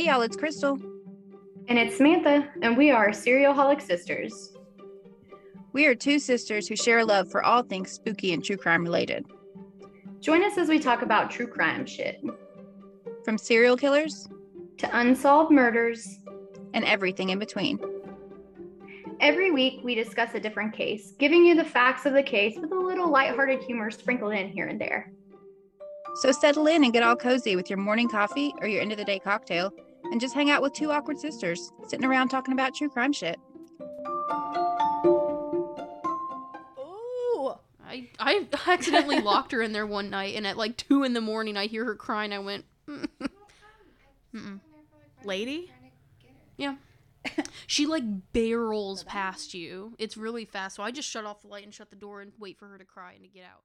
Hey, y'all, it's Crystal. And it's Samantha, and we are Serial Holic Sisters. We are two sisters who share a love for all things spooky and true crime related. Join us as we talk about true crime shit, From serial killers to unsolved murders. and everything in between. Every week, we discuss a different case, giving you the facts of the case with a little lighthearted humor sprinkled in here and there. So settle in and get all cozy with your morning coffee or your end of the day cocktail and just hang out with two awkward sisters sitting around talking about true crime shit. Oh, I I accidentally locked her in there one night, and at like two in the morning, I hear her crying. I went, Mm-mm. lady. yeah. she like barrels past you. It's really fast, so I just shut off the light and shut the door and wait for her to cry and to get out.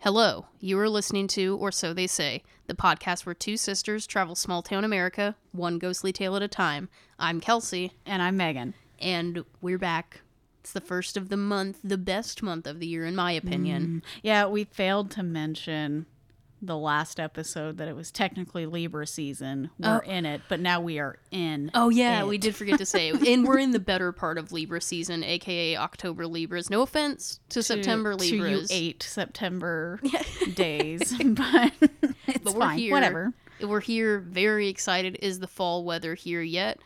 Hello, you are listening to, or so they say, the podcast where two sisters travel small town America, one ghostly tale at a time. I'm Kelsey, And I'm Megan. and we're back. It's the first of the month, the best month of the year, in my opinion. Mm, yeah, we failed to mention the last episode that it was technically Libra season. We're Oh. in it, but now we are in. Oh yeah, it. we did forget to say, and we're in the better part of Libra season, aka October Libras. No offense to, September to you Libras, eight September days, but it's but we're fine. here. Whatever. We're here, very excited. Is the fall weather here yet?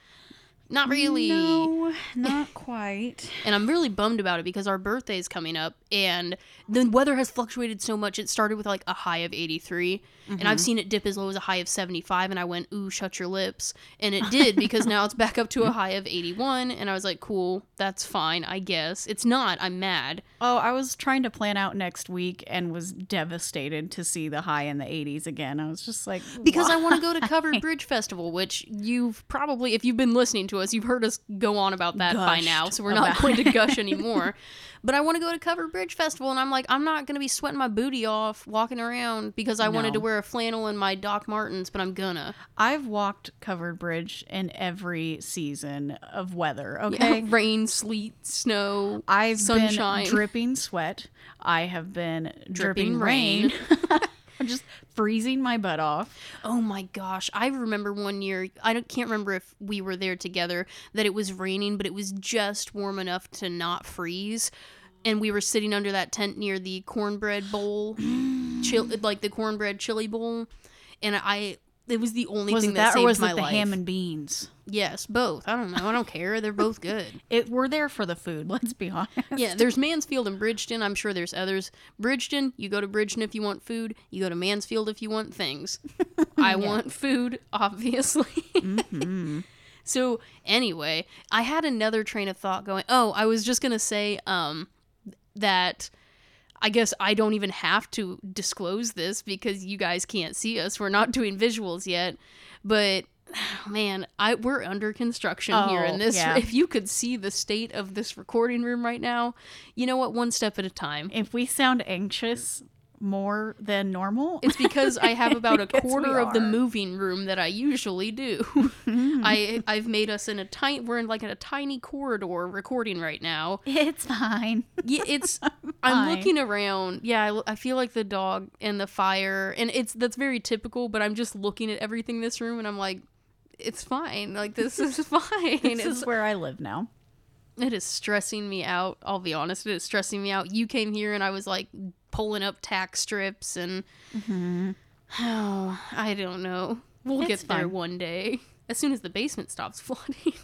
Not really. No, not quite. And I'm really bummed about it because our birthday is coming up and the weather has fluctuated so much. It started with like a high of 83 and I've mm-hmm. seen it dip as low as a high of 75 and I went, "Ooh, shut your lips." And it did because now it's back up to a high of 81 and I was like, "Cool, that's fine, I guess." It's not. I'm mad. Oh, I was trying to plan out next week and was devastated to see the high in the 80s again. I was just like, because I want to go to Covered Bridge Festival, which you've probably, if you've been listening to us, you've heard us go on about that by now. So we're not going to gush anymore. But I want to go to Covered Bridge Festival, and I'm like, I'm not going to be sweating my booty off walking around because I wanted to No. Wear a flannel and my Doc Martens, but I'm gonna. I've walked covered bridge in every season of weather. Yeah, Okay. rain, sleet, snow. I've Sunshine. been dripping sweat. I have been dripping, Dripping rain. rain. I'm just freezing my butt off. Oh my gosh. I remember one year, I don't, can't remember if we were there together, that it was raining, but it was just warm enough to not freeze. And we were sitting under that tent near the cornbread bowl, chill, like the cornbread chili bowl. And I, it was the only Was thing that, that, or saved was my it the life. ham and beans? yes, both. I don't know. I don't care. They're both good. It we're there for the food. Let's be honest. Yeah, there's Mansfield and Bridgeton. I'm sure there's others. Bridgeton, you go to Bridgeton if you want food. You go to Mansfield if you want things. I want food, obviously. Mm-hmm. so anyway, I had another train of thought going. Oh, I was just gonna say um that I guess I don't even have to disclose this because you guys can't see us. We're not doing visuals yet, but man, I we're under construction here in Oh, this. yeah. If you could see the state of this recording room right now, you know what? One step at a time. If we sound anxious more than normal, It's because I have about a quarter of the. Mm-hmm. moving room that I usually do. I I've made us in a tiny we're in like in a tiny corridor recording right now. it's fine. Yeah, it's I'm looking around. Yeah, I, I feel like the dog and the fire and it's that's very typical, but I'm just looking at everything in this room and I'm like it's fine. Like this is fine. This It's is where I live now. it is stressing me out. I'll be honest, it is stressing me out. You came here and I was like pulling up tack strips and oh, I don't know. We'll It's get there one day. As soon as the basement stops flooding.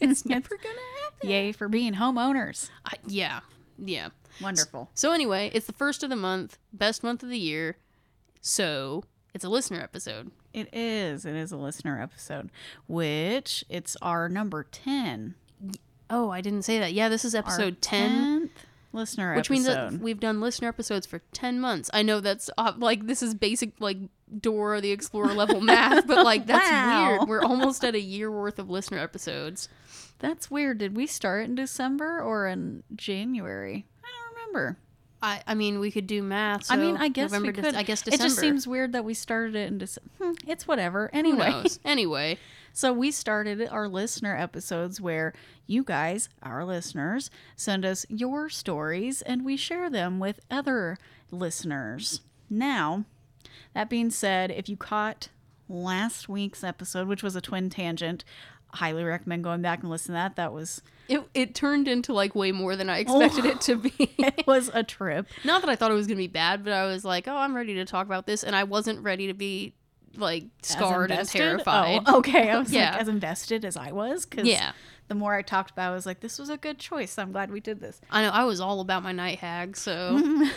it's never gonna happen. Yay for being homeowners. I, yeah. Yeah. Wonderful. So anyway, it's the first of the month, best month of the year. So it's a listener episode. It is. It is a listener episode, which it's our number 10. Oh, I didn't say that. Yeah, this is Our episode 10. 10th listener which means that we've done listener episodes for 10 months i know that's uh, like this is basic like dora the explorer level math but like that's Wow. weird we're almost at a year worth of listener episodes That's weird. Did we start in December or in January? I don't remember. i i mean we could do math I mean, I guess November, we could. i guess December. It just seems weird that we started it in December. Hmm, it's whatever. Who Anyway, knows? anyway so we started our listener episodes where you guys, our listeners, send us your stories and we share them with other listeners. Now, that being said, if you caught last week's episode, which was a twin tangent. Highly recommend going back and listen to that. That was It it turned into like way more than I oh, expected it to be. it was a trip. Not that I thought it was gonna be bad, but I was like, oh, I'm ready to talk about this, and I wasn't ready to be like scarred and oh, terrified. Oh, okay. I was Yeah. like as invested as I was because Yeah. the more I talked about, it, I was like, this was a good choice. I'm glad we did this. I know I was all about my night hag, so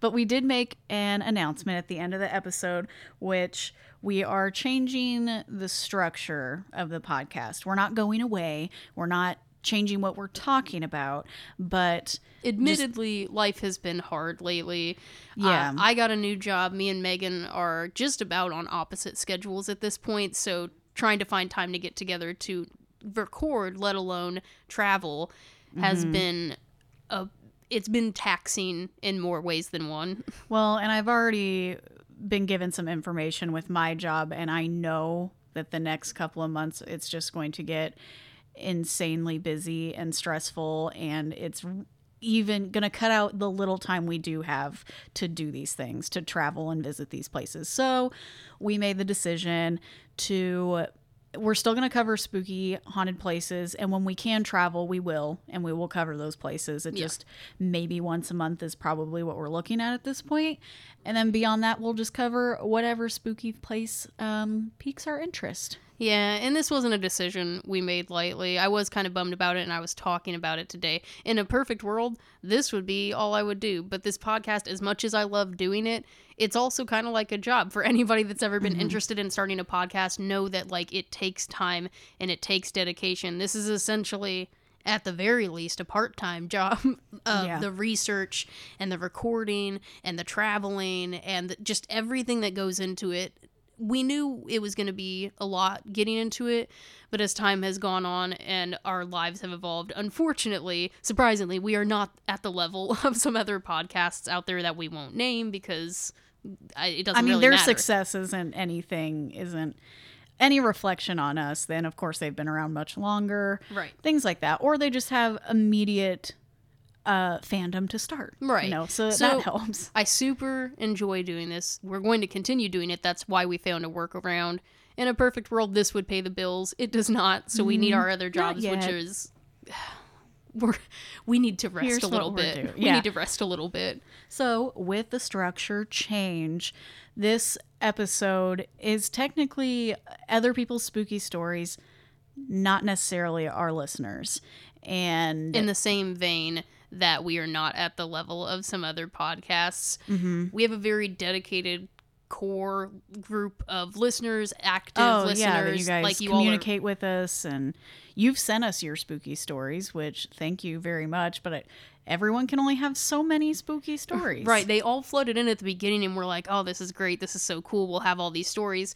But we did make an announcement at the end of the episode, which we are changing the structure of the podcast. We're not going away. We're not changing what we're talking about, but admittedly, life has been hard lately. Yeah. Uh, I got a new job. Me and Megan are just about on opposite schedules at this point, so trying to find time to get together to record, let alone travel, has Mm-hmm. been a it's been taxing in more ways than one. well, and I've already been given some information with my job, and I know that the next couple of months it's just going to get insanely busy and stressful, and it's even going to cut out the little time we do have to do these things, to travel and visit these places. So we made the decision to. We're still going to cover spooky haunted places, and when we can travel, we will, and we will cover those places. It Yeah. just maybe once a month is probably what we're looking at at this point. And then beyond that, we'll just cover whatever spooky place um, piques our interest. Yeah, and this wasn't a decision we made lightly. I was kind of bummed about it, and I was talking about it today. In a perfect world, this would be all I would do. But this podcast, as much as I love doing it, it's also kind of like a job for anybody that's ever been mm-hmm. interested in starting a podcast. Know that like it takes time and it takes dedication. This is essentially. At the very least, a part time job of Yeah. the research and the recording and the traveling and the, just everything that goes into it we knew it was going to be a lot getting into it, but as time has gone on and our lives have evolved, unfortunately, surprisingly, we are not at the level of some other podcasts out there that we won't name because it doesn't I mean, really their matter. success isn't anything, isn't any reflection on us. Then, of course, they've been around much longer, Right. things like that. Or they just have immediate uh, fandom to start. Right. You know, so, So- that helps. I super enjoy doing this. We're going to continue doing it. That's why we found a workaround. In a perfect world, this would pay the bills. It does not, so we need our other jobs, which is we're we need to rest Here's a little bit. We Yeah. need to rest a little bit. So, with the structure change, this episode is technically other people's spooky stories, not necessarily our listeners. And in the same vein that we are not at the level of some other podcasts. Mm-hmm. We have a very dedicated core group of listeners, active oh listeners. yeah, you guys like you all are- communicate with us, and you've sent us your spooky stories, which thank you very much. But it, everyone can only have so many spooky stories, Right, they all flooded in at the beginning and we're like, "Oh, this is great. This is so cool. We'll have all these stories."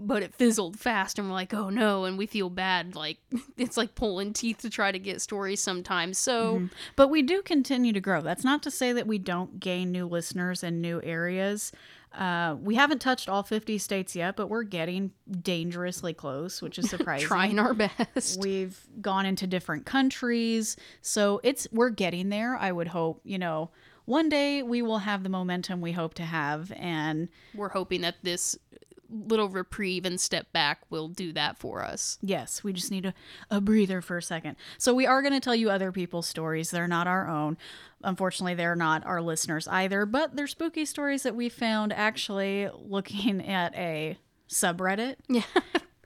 But it fizzled fast and we're like, "Oh no," and we feel bad like it's like pulling teeth to try to get stories sometimes. So, Mm-hmm. But we do continue to grow. That's not to say that we don't gain new listeners in new areas. Uh, we haven't touched all 50 states yet, but we're getting dangerously close, which is surprising. trying our best. We've gone into different countries, so it's we're getting there. I would hope, you know, one day we will have the momentum we hope to have, and We're hoping that this little reprieve and step back will do that for us. Yes, we just need a, a breather for a second. So we are going to tell you other people's stories. They're not our own. Unfortunately, they're not our listeners either, but they're spooky stories that we found actually looking at a subreddit Yeah.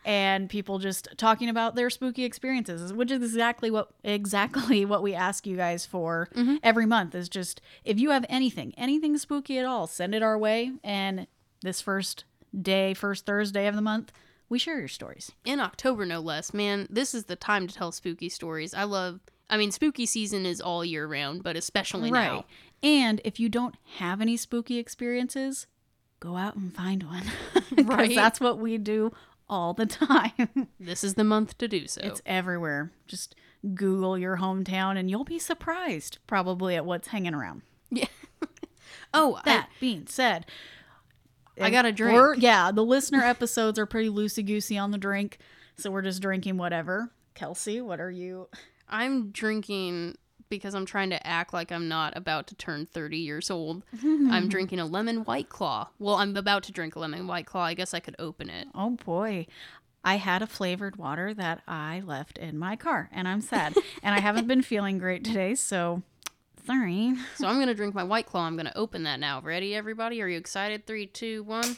and people just talking about their spooky experiences, which is exactly what exactly what we ask you guys for mm-hmm. every month is just if you have anything, anything spooky at all, send it our way and this first day, first Thursday of the month, we share your stories. in October, no less. Man, this is the time to tell spooky stories. I love. I mean, spooky season is all year round, but especially now. And if you don't have any spooky experiences, go out and find one. Because Right. that's what we do all the time. This is the month to do so. It's everywhere. Just Google your hometown and you'll be surprised probably at what's hanging around. yeah. oh, That being said, I got a drink. we're- yeah, the listener episodes are pretty loosey goosey on the drink. So we're just drinking whatever. Kelsey, what are you? I, I'm drinking because I'm trying to act like I'm not about to turn 30 years old. I'm drinking a lemon white claw. Well, I'm about to drink a lemon white claw. I guess I could open it. Oh boy. I had a flavored water that I left in my car and I'm sad. and I haven't been feeling great today, so sorry. So I'm gonna drink my white claw. I'm gonna open that now. Ready, everybody? Are you excited? Three, two, one.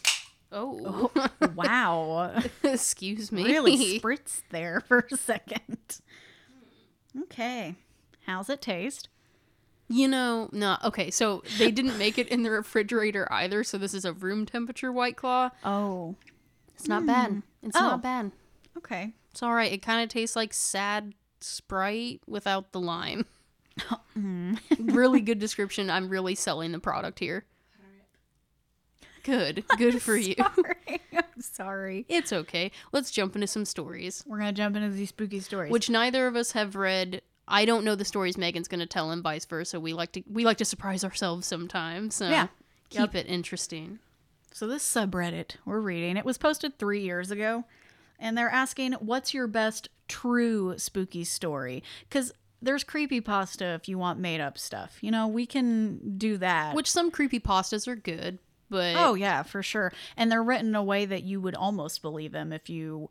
Oh, oh Wow. excuse me. really spritz there for a second. Okay. How's it taste? You know, no. Okay, so they didn't make it in the refrigerator either. So this is a room temperature white claw. Oh, It's not bad. Hmm. It's Oh. not bad. okay. It's all right. It kind of tastes like sad Sprite without the lime. really good description. I'm really selling the product here. Good. Good for you. Sorry. I'm sorry. It's okay. Let's jump into some stories, We're going to jump into these spooky stories. which neither of us have read. I don't know the stories Megan's going to tell, and vice versa. We like to we like to surprise ourselves sometimes. So Yeah. keep it interesting. So this subreddit we're reading, it was posted three years ago, and they're asking, "What's your best true spooky story?" Because there's creepy pasta if you want made up stuff. You know, we can do that. Which some creepy pastas are good, but oh yeah, for sure. And they're written in a way that you would almost believe them if you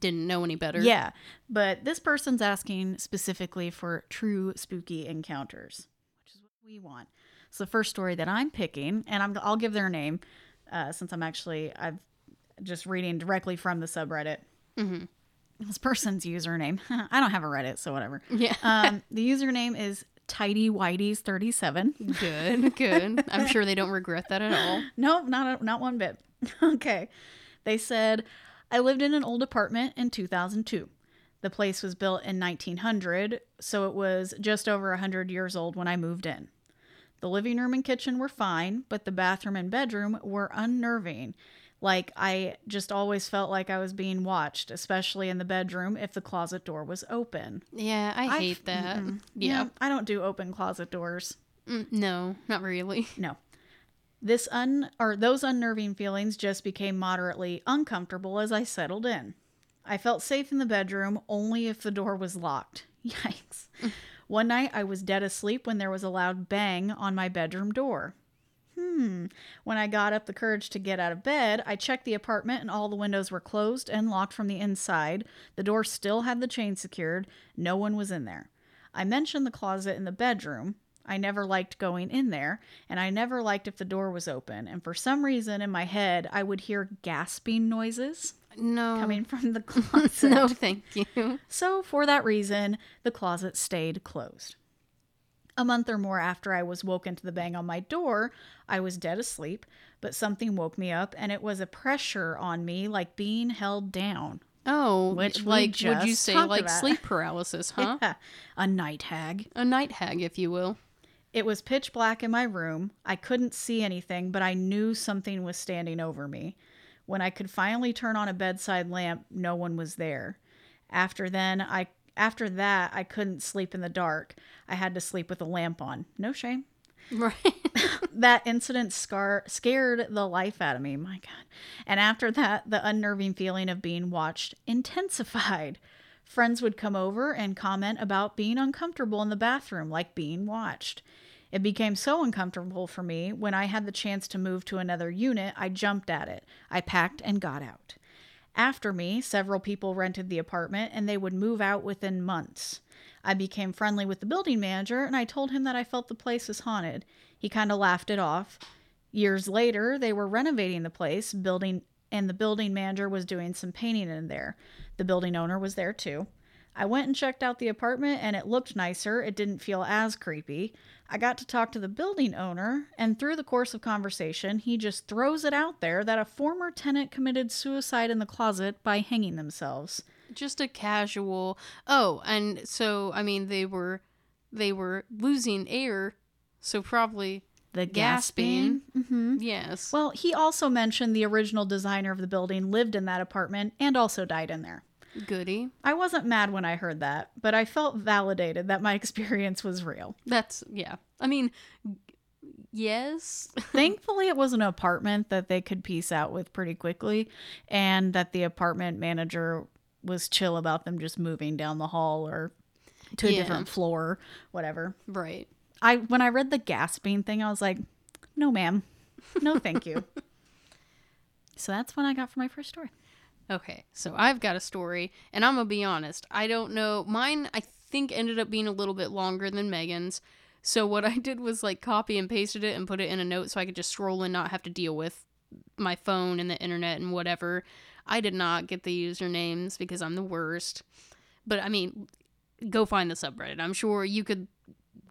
didn't know any better. Yeah, but this person's asking specifically for true spooky encounters, which is what we want. So the first story that I'm picking, and I'm, I'll give their name uh, since I'm actually I've just reading directly from the subreddit. Mm-hmm. This person's username. I don't have a Reddit, so whatever. Yeah. Um, the username is Tidy Whitey's 37. good. Good. I'm sure they don't regret that at all. No, not a, not one bit. okay. They said, I lived in an old apartment in 2002. The place was built in 1900, so it was just over 100 years old when I moved in. The living room and kitchen were fine, but the bathroom and bedroom were unnerving. Like, I just always felt like I was being watched, especially in the bedroom if the closet door was open. Yeah, I I've- hate that. mm-mm. Yeah. I don't do open closet doors. Mm, no, not really. No. This un or those unnerving feelings just became moderately uncomfortable as I settled in. I felt safe in the bedroom only if the door was locked. Yikes. One night I was dead asleep when there was a loud bang on my bedroom door. Hmm. When I got up the courage to get out of bed, I checked the apartment and all the windows were closed and locked from the inside. The door still had the chain secured. No one was in there. I mentioned the closet in the bedroom. I never liked going in there, and I never liked if the door was open. And for some reason in my head, I would hear gasping noises No. coming from the closet. no, thank you. So, for that reason, the closet stayed closed. A month or more after I was woken to the bang on my door, I was dead asleep, but something woke me up and it was a pressure on me like being held down. Oh, Which like would you say like about. sleep paralysis, huh? Yeah, a night hag. A night hag, if you will. It was pitch black in my room. I couldn't see anything, but I knew something was standing over me. When I could finally turn on a bedside lamp, no one was there. After then, I after that, I couldn't sleep in the dark. I had to sleep with a lamp on. No shame. Right. That incident scar scared the life out of me. My God. And after that, the unnerving feeling of being watched intensified. Friends would come over and comment about being uncomfortable in the bathroom, like being watched. It became so uncomfortable for me when I had the chance to move to another unit, I jumped at it. I packed and got out. After me, several people rented the apartment and they would move out within months. I became friendly with the building manager and I told him that I felt the place was haunted. He kind of laughed it off. Years later, they were renovating the place, building and the building manager was doing some painting in there. The building owner was there too. I went and checked out the apartment and it looked nicer. It didn't feel as creepy. I got to talk to the building owner, and through the course of conversation, he just throws it out there that a former tenant committed suicide in the closet by hanging themselves. Just a casual. Oh, and so I mean they were they were losing air, so probably The Gasping. gasping. hmm yes. Well, he also mentioned the original designer of the building lived in that apartment and also died in there. Goody. I wasn't mad when I heard that, but I felt validated that my experience was real. That's yeah. I mean, yes. Thankfully, it was an apartment that they could piece out with pretty quickly, and that the apartment manager was chill about them just moving down the hall or to a Yeah. different floor, whatever. Right. I when I read the gasping thing, I was like, no, ma'am, no, thank you. so that's what I got for my first story. Okay, so I've got a story, and I'm gonna be honest. I don't know. Mine, I think, ended up being a little bit longer than Megan's. So what I did was like copy and pasted it and put it in a note so I could just scroll and not have to deal with my phone and the internet and whatever. I did not get the usernames because I'm the worst. But I mean, go find the subreddit. I'm sure you could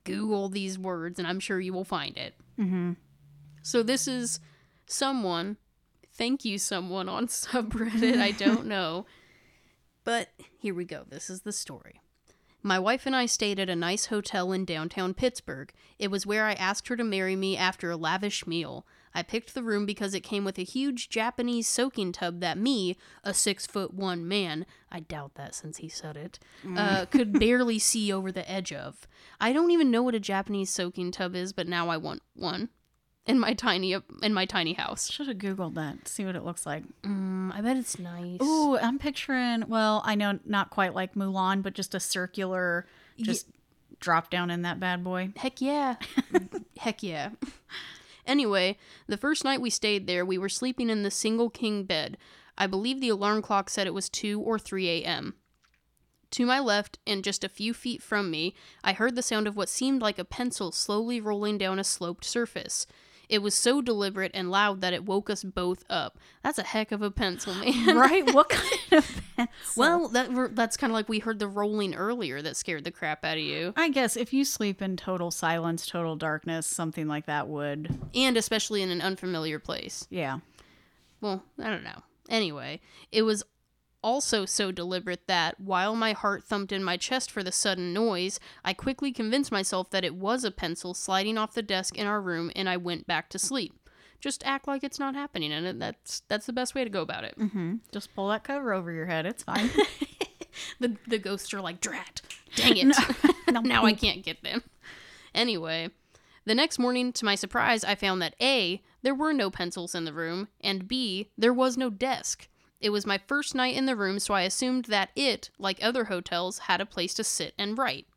Google these words, and I'm sure you will find it. Mm-hmm. So this is someone, thank you, someone on subreddit. I don't know. But here we go. This is the story. My wife and I stayed at a nice hotel in downtown Pittsburgh. It was where I asked her to marry me after a lavish meal. I picked the room because it came with a huge Japanese soaking tub that me, a six foot one man, I doubt that since he said it, uh, could barely see over the edge of. I don't even know what a Japanese soaking tub is, but now I want one in my tiny in my tiny house. Should have googled that. See what it looks like. Mm, I bet it's nice. Ooh, I'm picturing. Well, I know not quite like Mulan, but just a circular, just drop down in that bad boy. Heck yeah. Heck yeah. Anyway, the first night we stayed there, we were sleeping in the single king bed. I believe the alarm clock said it was 2 or 3 a.m. To my left, and just a few feet from me, I heard the sound of what seemed like a pencil slowly rolling down a sloped surface. It was so deliberate and loud that it woke us both up. That's a heck of a pencil, man. right? What kind of pencil? Well, that that's kind of like we heard the rolling earlier that scared the crap out of you. I guess if you sleep in total silence, total darkness, something like that would. And especially in an unfamiliar place. Yeah. Well, I don't know. Anyway, it was also so deliberate that, while my heart thumped in my chest for the sudden noise, I quickly convinced myself that it was a pencil sliding off the desk in our room and I went back to sleep. Just act like it's not happening, and that's that's the best way to go about it. Mm-hmm. Just pull that cover over your head. It's fine. The the ghosts are like, drat, dang it. no, now I can't get them. Anyway, the next morning, to my surprise, I found that A, there were no pencils in the room, and B, there was no desk. It was my first night in the room, so I assumed that it, like other hotels, had a place to sit and write.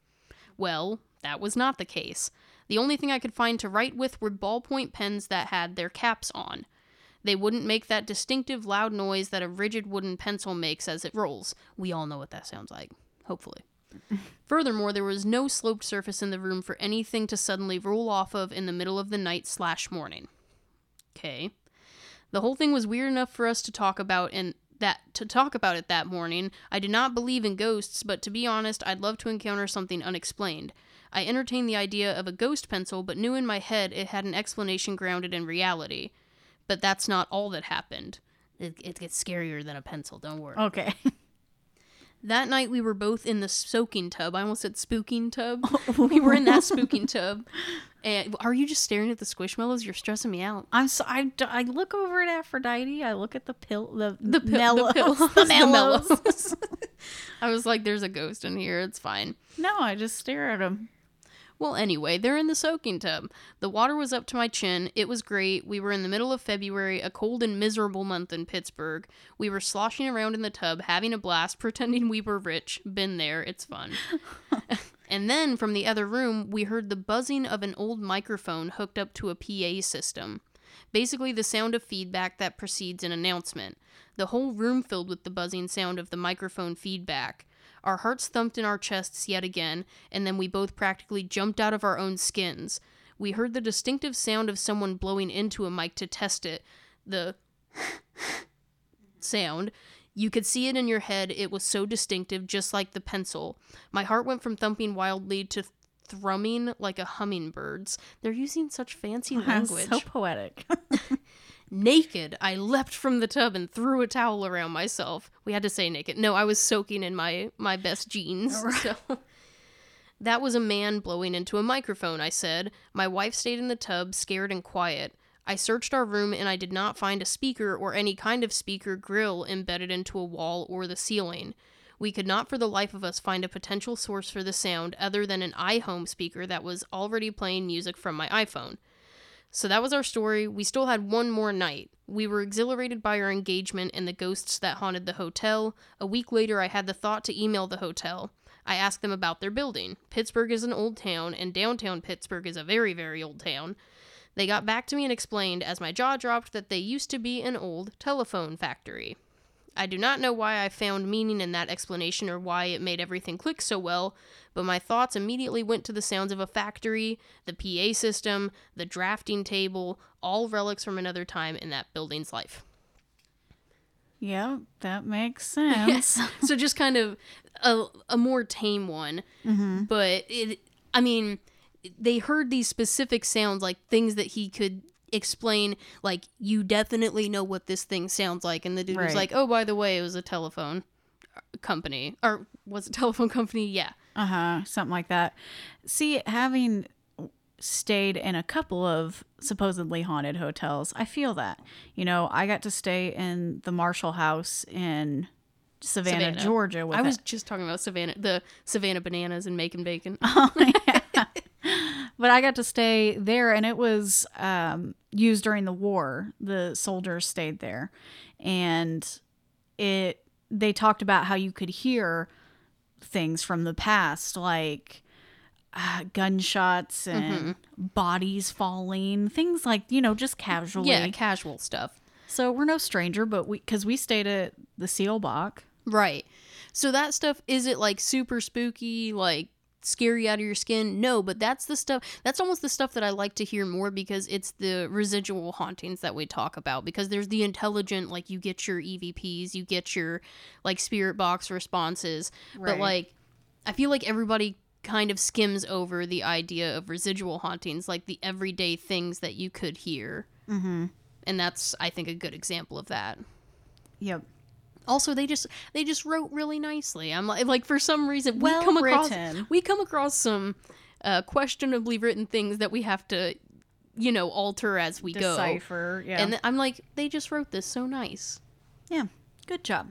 Well, that was not the case. The only thing I could find to write with were ballpoint pens that had their caps on. They wouldn't make that distinctive loud noise that a rigid wooden pencil makes as it rolls. We all know what that sounds like, hopefully. Furthermore, there was no sloped surface in the room for anything to suddenly roll off of in the middle of the night slash morning. Okay. The whole thing was weird enough for us to talk about and that to talk about it that morning. I did not believe in ghosts, but to be honest, I'd love to encounter something unexplained. I entertained the idea of a ghost pencil, but knew in my head it had an explanation grounded in reality. But that's not all that happened. It, it gets scarier than a pencil, don't worry. okay. That night we were both in the soaking tub. I almost said spooking tub. we were in that spooking tub. Eh, and are you just staring at the squishmallows? You're stressing me out. I'm so I, I look over at Aphrodite. I look at the pill the The, pi- mellows, the pillows. the mellows. I was like, there's a ghost in here. It's fine. no, I just stare at them. Well, anyway, they're in the soaking tub. The water was up to my chin. It was great. We were in the middle of February, a cold and miserable month in Pittsburgh. We were sloshing around in the tub, having a blast, pretending we were rich. Been there, it's fun. And then from the other room, we heard the buzzing of an old microphone hooked up to a PA system. Basically, the sound of feedback that precedes an announcement. The whole room filled with the buzzing sound of the microphone feedback. Our hearts thumped in our chests yet again, and then we both practically jumped out of our own skins. We heard the distinctive sound of someone blowing into a mic to test it. The sound. You could see it in your head. It was so distinctive, just like the pencil. My heart went from thumping wildly to thrumming like a hummingbird's. They're using such fancy language. so poetic. Naked, I leapt from the tub and threw a towel around myself. We had to say naked. No, I was soaking in my my best jeans. So that was a man blowing into a microphone, I said. My wife stayed in the tub, scared and quiet. I searched our room and I did not find a speaker or any kind of speaker grill embedded into a wall or the ceiling. We could not for the life of us find a potential source for the sound other than an iHome speaker that was already playing music from my iPhone. So that was our story. We still had one more night. We were exhilarated by our engagement and the ghosts that haunted the hotel. A week later, I had the thought to email the hotel. I asked them about their building. Pittsburgh is an old town, and downtown Pittsburgh is a very, very old town. They got back to me and explained, as my jaw dropped, that they used to be an old telephone factory. I do not know why I found meaning in that explanation or why it made everything click so well, but my thoughts immediately went to the sounds of a factory, the PA system, the drafting table, all relics from another time in that building's life. Yeah, that makes sense. so just kind of a, a more tame one Mm-hmm. but it i mean they heard these specific sounds like things that he could explain like you definitely know what this thing sounds like and the dude was like oh by the way it was a telephone company or was it telephone company yeah Uh huh. Something like that. See, having stayed in a couple of supposedly haunted hotels, I feel that. You know, I got to stay in the Marshall House in Savannah, Savannah. Georgia. With i was it. just talking about savannah the savannah bananas and making bacon but I got to stay there, and it was um, used during the war. The soldiers stayed there, and it. They talked about how you could hear things from the past, like uh, gunshots and bodies falling, things like you know, just casually. yeah casual stuff So we're no stranger, but we because we stayed at the Seelbach. Right. So that stuff is it like super spooky, like scary out of your skin? No, but that's the stuff that's almost the stuff that I like to hear more because it's the residual hauntings that we talk about because there's the intelligent like you get your EVPs, you get your like spirit box responses, but like I feel like everybody kind of skims over the idea of residual hauntings, like the everyday things that you could hear. Mm-hmm. And that's I think a good example of that Yep. Also they just they just wrote really nicely i'm like like for some reason we Well come across written. we come across some uh questionably written things that we have to you know alter as we go Decipher. Yeah. and th- i'm like they just wrote this so nice yeah. Good job.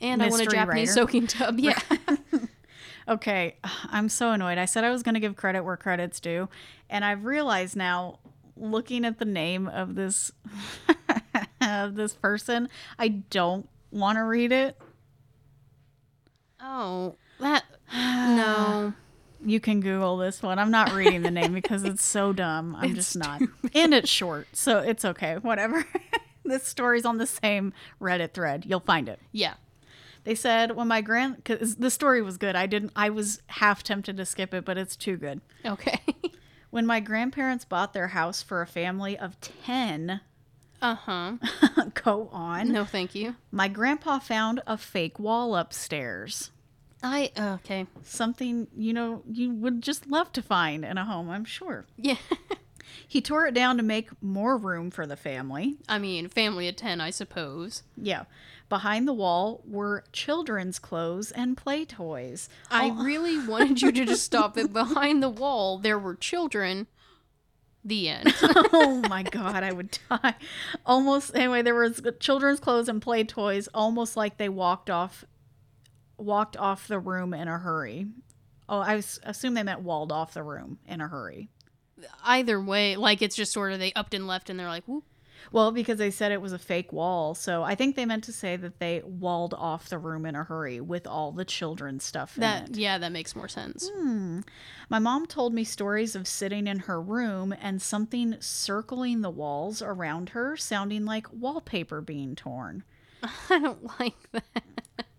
and i want a japanese writer. soaking tub yeah Okay, I'm so annoyed. I said I was going to give credit where credit's due, and I've realized now, looking at the name of this of this person, I don't want to read it. oh that no You can Google this one. I'm not reading the name because it's so dumb. I'm just not, and it's short, so it's okay. Whatever. this story's on the same Reddit thread. You'll find it. yeah They said when my grand, because the story was good. I didn't. I was half tempted to skip it, but it's too good. okay When my grandparents bought their house for a family of 10, uh-huh go on, no thank you my grandpa found a fake wall upstairs. i okay Something, you know, you would just love to find in a home, I'm sure. yeah He tore it down to make more room for the family. i mean family of 10 i suppose Yeah. Behind the wall were children's clothes and play toys. I really wanted you to just stop it. Behind the wall, there were children. The end. oh my god, I would die. Almost anyway, there was children's clothes and play toys, almost like they walked off walked off the room in a hurry. Oh, I s- assume they meant walled off the room in a hurry. Either way, like it's just sort of they upped and left, and they're like, "Whoop." Well, because they said it was a fake wall, so I think they meant to say that they walled off the room in a hurry with all the children's stuff in That yeah, that makes more sense. Hmm. My mom told me stories of sitting in her room and something circling the walls around her, sounding like wallpaper being torn. I don't like that.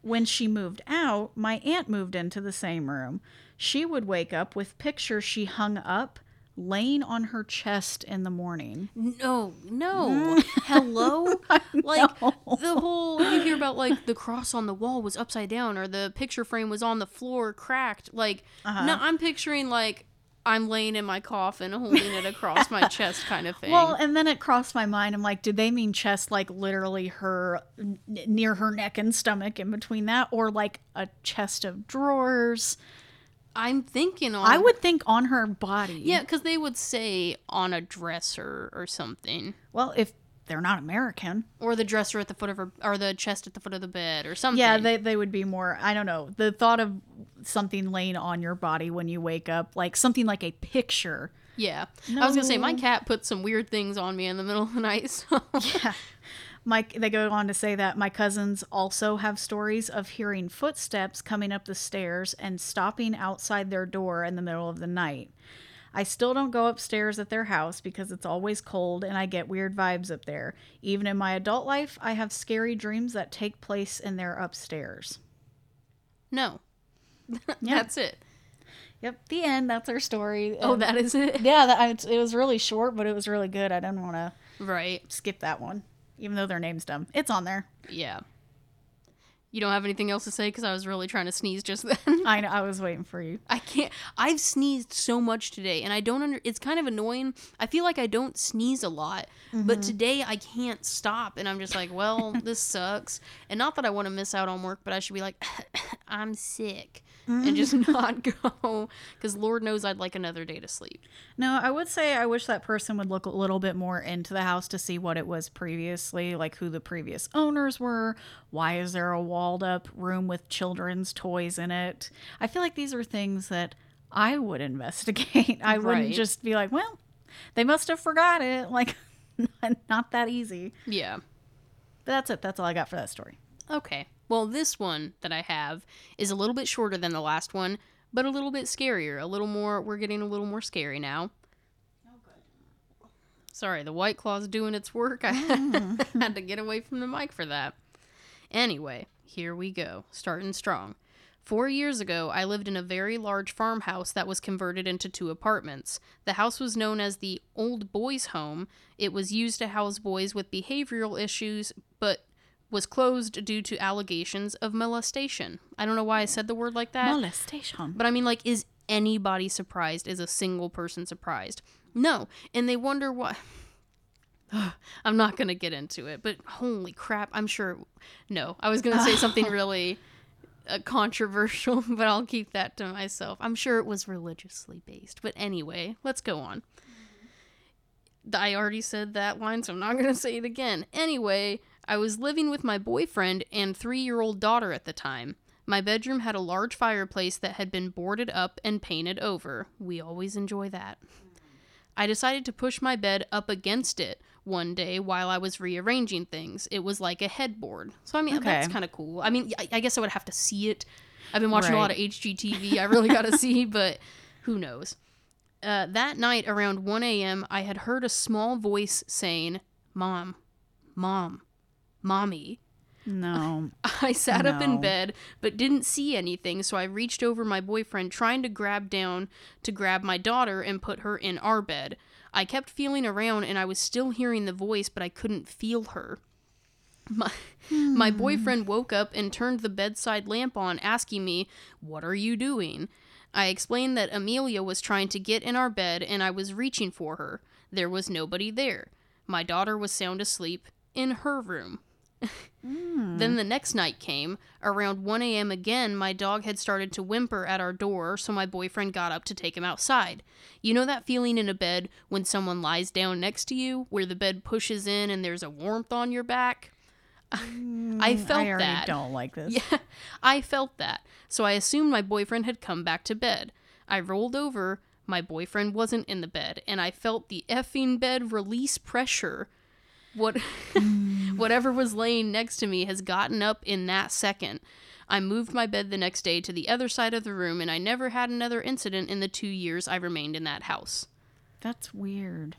When she moved out, my aunt moved into the same room. She would wake up with pictures she hung up laying on her chest in the morning. No, no. Hello? Like the whole you hear about like the cross on the wall was upside down or the picture frame was on the floor cracked. Like Uh-huh. no, I'm picturing like I'm laying in my coffin holding it across my chest kind of thing. Well, and then it crossed my mind. I'm like, did they mean chest like literally her n- near her neck and stomach in between that, or like a chest of drawers? I'm thinking on I would think on her body. Yeah, because they would say on a dresser or something, Well, if they're not American, or the dresser at the foot of her, or the chest at the foot of the bed, or something. yeah, they they would be more. I don't know. The thought of something laying on your body when you wake up, like something like a picture. yeah. I was gonna say my cat put some weird things on me in the middle of the night. So Yeah. Mike, they go on to say that my cousins also have stories of hearing footsteps coming up the stairs and stopping outside their door in the middle of the night. I still don't go upstairs at their house because it's always cold and I get weird vibes up there. Even in my adult life, I have scary dreams that take place in their upstairs. No. That's it. Yep, the end. That's our story. Oh, And- that is it? yeah, that, it was really short, but it was really good. I didn't want to Right. skip that one, even though their name's dumb. It's on there. Yeah. You don't have anything else to say because I was really trying to sneeze just then. I know. I was waiting for you. I can't. I've sneezed so much today, and I don't under. It's kind of annoying. I feel like I don't sneeze a lot, but mm-hmm. today I can't stop, and I'm just like, well, this sucks. And not that I want to miss out on work, but I should be like, I'm sick, and just mm. not go, because Lord knows I'd like another day to sleep. No, I would say I wish that person would look a little bit more into the house to see what it was previously, like who the previous owners were. Why is there a walled up room with children's toys in it? I feel like these are things that I would investigate. I wouldn't just be like, well, they must have forgot it. Like, not that easy. Yeah. But that's it. That's all I got for that story. Okay. Well, this one that I have is a little bit shorter than the last one, but a little bit scarier. A little more, we're getting a little more scary now. Sorry, the White Claw's doing its work. I mm. had to get away from the mic for that. Anyway, here we go, starting strong. Four years ago, I lived in a very large farmhouse that was converted into two apartments. The house was known as the Old Boys Home. It was used to house boys with behavioral issues, but was closed due to allegations of molestation. I don't know why I said the word like that. Molestation. But I mean, like, is anybody surprised? Is a single person surprised? No. And they wonder why. I'm not going to get into it, but holy crap. I'm sure. No, I was going to say something really uh, controversial, but I'll keep that to myself. I'm sure it was religiously based. But anyway, let's go on. I already said that line, so I'm not going to say it again. Anyway, I was living with my boyfriend and three year old daughter at the time. My bedroom had a large fireplace that had been boarded up and painted over. We always enjoy that. I decided to push my bed up against it one day while I was rearranging things. It was like a headboard. So, I mean, that's kind of cool. I mean, I, guess I would have to see it. I've been watching a lot of HGTV. I really got to see, but who knows? Uh, that night around 1 a.m., I had heard a small voice saying, Mom, Mom, Mommy. No. I sat up in bed but didn't see anything, so I reached over my boyfriend trying to grab down to grab my daughter and put her in our bed. I kept feeling around and I was still hearing the voice, but I couldn't feel her. My, my hmm. boyfriend woke up and turned the bedside lamp on, asking me, What are you doing? I explained that Amelia was trying to get in our bed and I was reaching for her. There was nobody there. My daughter was sound asleep in her room. Mm. Then the next night came. Around 1 a.m. again, my dog had started to whimper at our door, so my boyfriend got up to take him outside. You know that feeling in a bed when someone lies down next to you, where the bed pushes in and there's a warmth on your back? Mm, I felt I already that. don't like this. Yeah, I felt that. So I assumed my boyfriend had come back to bed. I rolled over. My boyfriend wasn't in the bed, and I felt the effing bed release pressure. What, mm. whatever was laying next to me has gotten up in that second. I moved my bed the next day to the other side of the room, and I never had another incident in the two years I remained in that house. That's weird.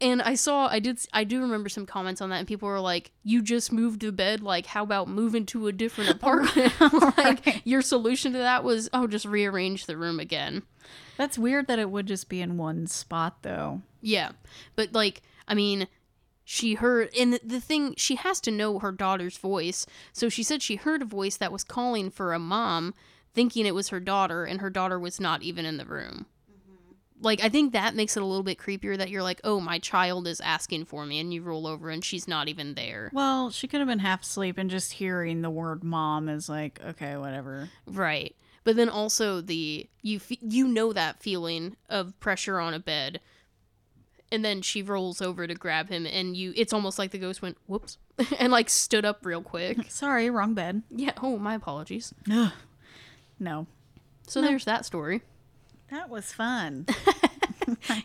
And I saw, I did, I do remember some comments on that, and people were like, "You just moved the bed. Like, how about moving to a different apartment?" like, your solution to that was, "Oh, just rearrange the room again." That's weird that it would just be in one spot, though. Yeah, but like, I mean, she heard, and the, thing, she has to know her daughter's voice. So she said she heard a voice that was calling for a mom, thinking it was her daughter, and her daughter was not even in the room. Mm-hmm. Like, I think that makes it a little bit creepier that you're like, oh, my child is asking for me, and you roll over and she's not even there. Well, she could have been half asleep and just hearing the word mom is like, okay, whatever. Right. But then also the you fe- you know that feeling of pressure on a bed, and then she rolls over to grab him, and you it's almost like the ghost went whoops and like stood up real quick. Sorry, wrong bed. yeah. Oh, my apologies. Ugh. No. So there's that story. That was fun.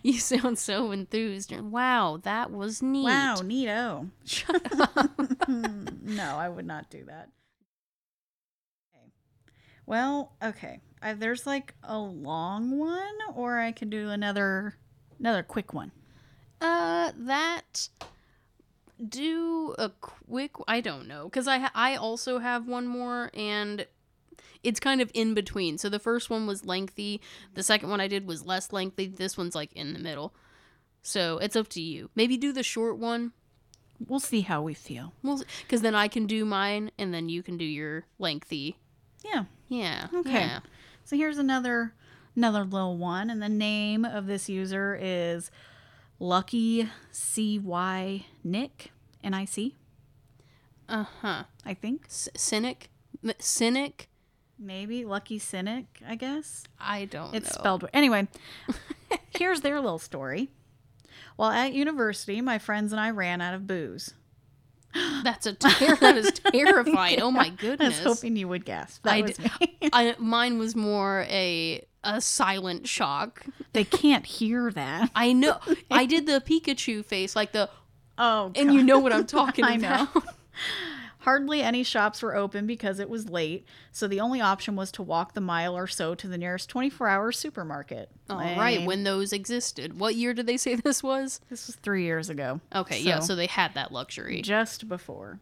You sound so enthused. Wow, that was neat. Wow, neato. Shut up. no, I would not do that. Okay. Well, okay. I, there's like a long one, or I can do another another quick one. Uh, that do a quick. I don't know because I ha- I also have one more and it's kind of in between. So the first one was lengthy. The second one I did was less lengthy. This one's like in the middle. So it's up to you. Maybe do the short one. We'll see how we feel. Well, because then I can do mine and then you can do your lengthy. Yeah. Yeah. Okay. yeah. So here's another another little one, and the name of this user is Lucky CY Nick N I C. Uh huh. I think C- cynic. M- cynic. maybe Lucky Cynic. I guess I don't it's know. spelled anyway. here's their little story. While at university, my friends and I ran out of booze. That's a ter- that is terrifying. Oh my goodness! I was hoping you would guess. That I was d- me. I, mine was more a a silent shock. they can't hear that. I know. I did the Pikachu face, like the, Oh, and you know what I'm talking I know. Hardly any shops were open because it was late, so the only option was to walk the mile or so to the nearest 24 hour supermarket. All right, Lame. when those existed. What year did they say this was? This was three years ago. Okay, yeah, so they had that luxury. just before.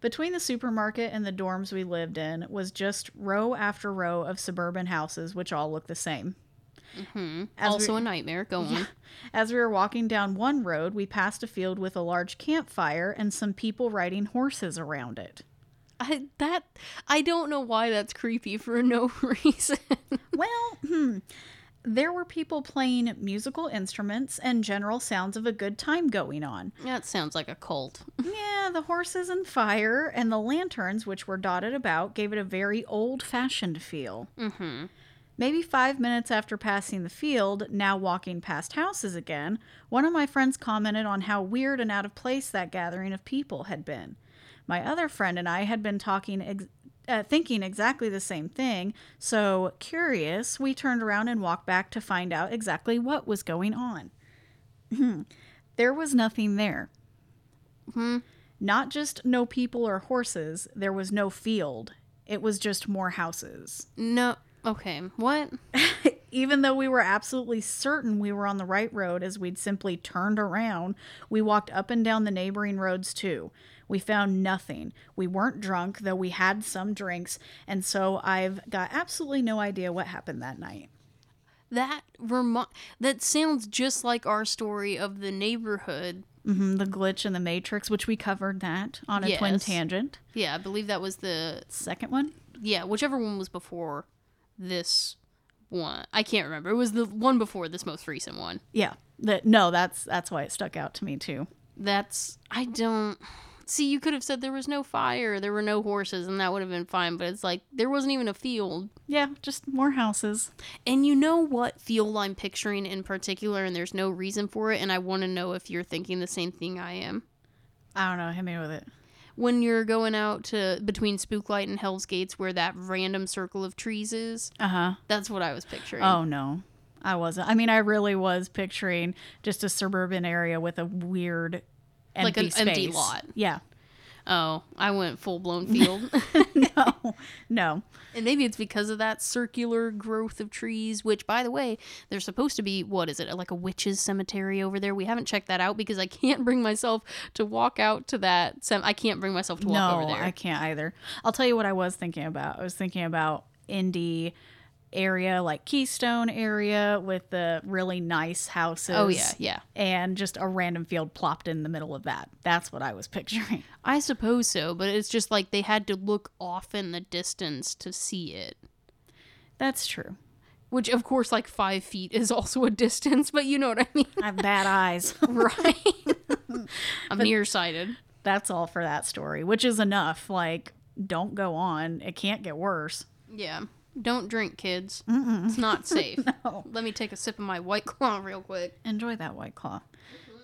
Between the supermarket and the dorms we lived in was just row after row of suburban houses, which all look the same. Hmm As Also we- a nightmare. Go on. As we were walking down one road, we passed a field with a large campfire and some people riding horses around it. I, that I don't know why that's creepy for no reason. Well, hmm. There were people playing musical instruments and general sounds of a good time going on. that sounds like a cult. Yeah, the horses and fire and the lanterns, which were dotted about, gave it a very old fashioned feel. Mm-hmm. Maybe five minutes after passing the field, now walking past houses again, one of my friends commented on how weird and out of place that gathering of people had been. My other friend and I had been talking, ex- uh, thinking exactly the same thing, so curious, we turned around and walked back to find out exactly what was going on. there was nothing there. Hmm. Not just no people or horses, there was no field. It was just more houses. No. Okay. What? Even though we were absolutely certain we were on the right road as we'd simply turned around, we walked up and down the neighboring roads too. We found nothing. We weren't drunk, though we had some drinks, and so I've got absolutely no idea what happened that night. That remi- That sounds just like our story of the neighborhood. hmm the glitch in the Matrix, which we covered that on a twin tangent. Yeah, I believe that was the Second one? yeah, whichever one was before this one. I can't remember. It was the one before this most recent one. Yeah. That no, that's that's why it stuck out to me too. That's I don't see. You could have said there was no fire, there were no horses, and that would have been fine. But it's like there wasn't even a field. Yeah, just more houses. And you know what field I'm picturing in particular, and there's no reason for it. And I want to know if you're thinking the same thing I am. I don't know, hit me with it. When you're going out to between Spooklight and Hell's Gates, where that random circle of trees is, Uh huh. that's what I was picturing. Oh no, I wasn't. I mean, I really was picturing just a suburban area with a weird, Like empty an empty lot. Yeah. Oh, I went full blown field. no, no. And maybe it's because of that circular growth of trees, which, by the way, there's supposed to be, what is it, like a witch's cemetery over there? We haven't checked that out because I can't bring myself to walk out to that. Sem- I can't bring myself to walk no, over there. I can't either. I'll tell you what I was thinking about. I was thinking about Indy area, like Keystone area, with the really nice houses. oh, yeah, yeah. And just a random field plopped in the middle of that. That's what I was picturing. I suppose so, but it's just like they had to look off in the distance to see it. That's true. Which, of course, like five feet is also a distance, but you know what I mean. I have bad eyes. right? I'm nearsighted. That's all for that story, which is enough. Like, don't go on. It can't get worse. Yeah. Don't drink, kids. Mm-mm. It's not safe. No. Let me take a sip of my White Claw real quick. Enjoy that white claw. Mm-hmm.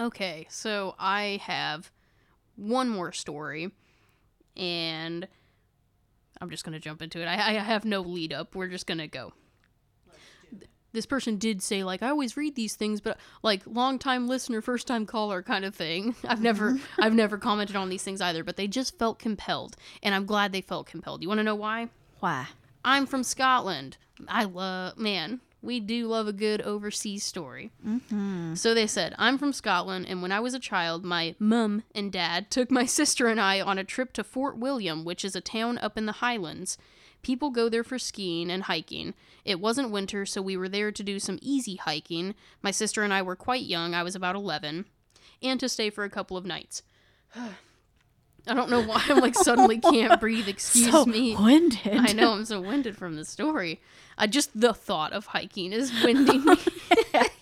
Okay, so I have one more story, and I'm just gonna jump into it. I, I have no lead up. We're just gonna go. This person did say like I always read these things, but like long time listener, first time caller kind of thing. I've never I've never commented on these things either, but they just felt compelled, and I'm glad they felt compelled. You want to know why? Why? I'm from Scotland. I love man. We do love a good overseas story. Mm-hmm. So they said, I'm from Scotland, and when I was a child, my mum and dad took my sister and I on a trip to Fort William, which is a town up in the Highlands. People go there for skiing and hiking. It wasn't winter, so we were there to do some easy hiking. My sister and I were quite young, I was about 11, and to stay for a couple of nights. I don't know why I'm like suddenly can't breathe. Excuse so me. Winded. I know I'm so winded from the story. I just the thought of hiking is winding me.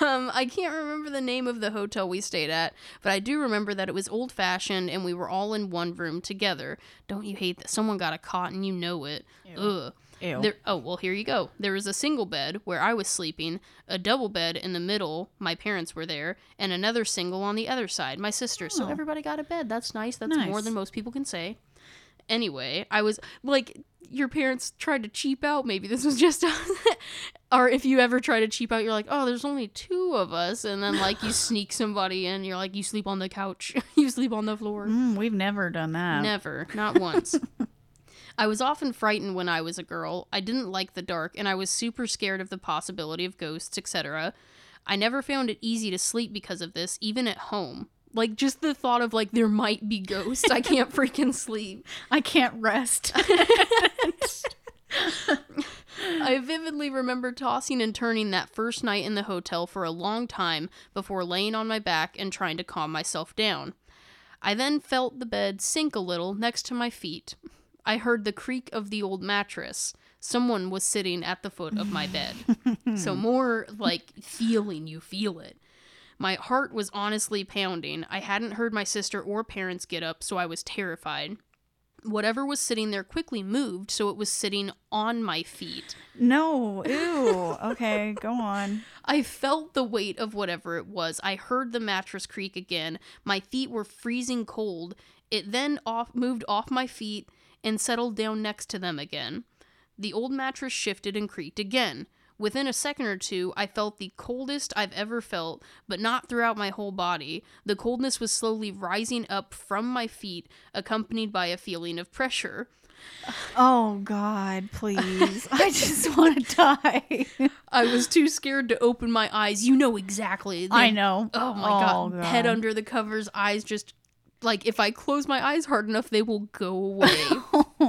um, I can't remember the name of the hotel we stayed at, but I do remember that it was old fashioned and we were all in one room together. Don't you hate that someone got a cot and you know it? Ugh. Ew. There, oh, well, here you go. There was a single bed where I was sleeping, a double bed in the middle, my parents were there, and another single on the other side, my sister. So Oh. everybody got a bed. That's nice. That's more than most people can say. Anyway, I was like, your parents tried to cheap out. Maybe this was just, us. or if you ever try to cheap out, you're like, oh, there's only two of us, and then like you sneak somebody in. You're like, you sleep on the couch, you sleep on the floor. Mm, we've never done that. Never, not once. I was often frightened when I was a girl. I didn't like the dark, and I was super scared of the possibility of ghosts, etc. I never found it easy to sleep because of this, even at home. Like, just the thought of, like, there might be ghosts. I can't freaking sleep. I can't rest. I vividly remember tossing and turning that first night in the hotel for a long time before laying on my back and trying to calm myself down. I then felt the bed sink a little next to my feet. I heard the creak of the old mattress. Someone was sitting at the foot of my bed. so, more like feeling, you feel it. My heart was honestly pounding. I hadn't heard my sister or parents get up, so I was terrified. Whatever was sitting there quickly moved, so it was sitting on my feet. no. Ew. Okay, go on. I felt the weight of whatever it was. I heard the mattress creak again. My feet were freezing cold. It then off moved off my feet and settled down next to them again. The old mattress shifted and creaked again. Within a second or two, I felt the coldest I've ever felt, but not throughout my whole body. The coldness was slowly rising up from my feet, accompanied by a feeling of pressure. Oh God, please! I just want to die. I was too scared to open my eyes. You know exactly. I know. Oh my oh, god. Head under the covers, eyes just like if I close my eyes hard enough, they will go away.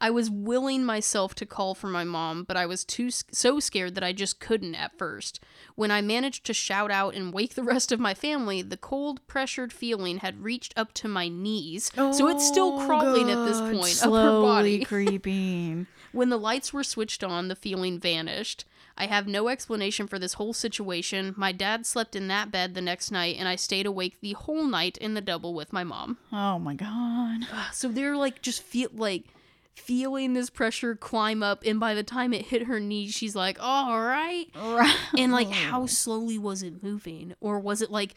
Oh. I was willing myself to call for my mom, but I was too so scared that I just couldn't at first. When I managed to shout out and wake the rest of my family, the cold, pressured feeling had reached up to my knees. so it's still oh, crawling at this point slowly up her body. creeping. When the lights were switched on, the feeling vanished. I have no explanation for this whole situation. My dad slept in that bed the next night, and I stayed awake the whole night in the double with my mom. Oh my God. So they're like just feel like feeling this pressure climb up, and by the time it hit her knees, she's like, "All right." Right. And like, how slowly was it moving, or was it like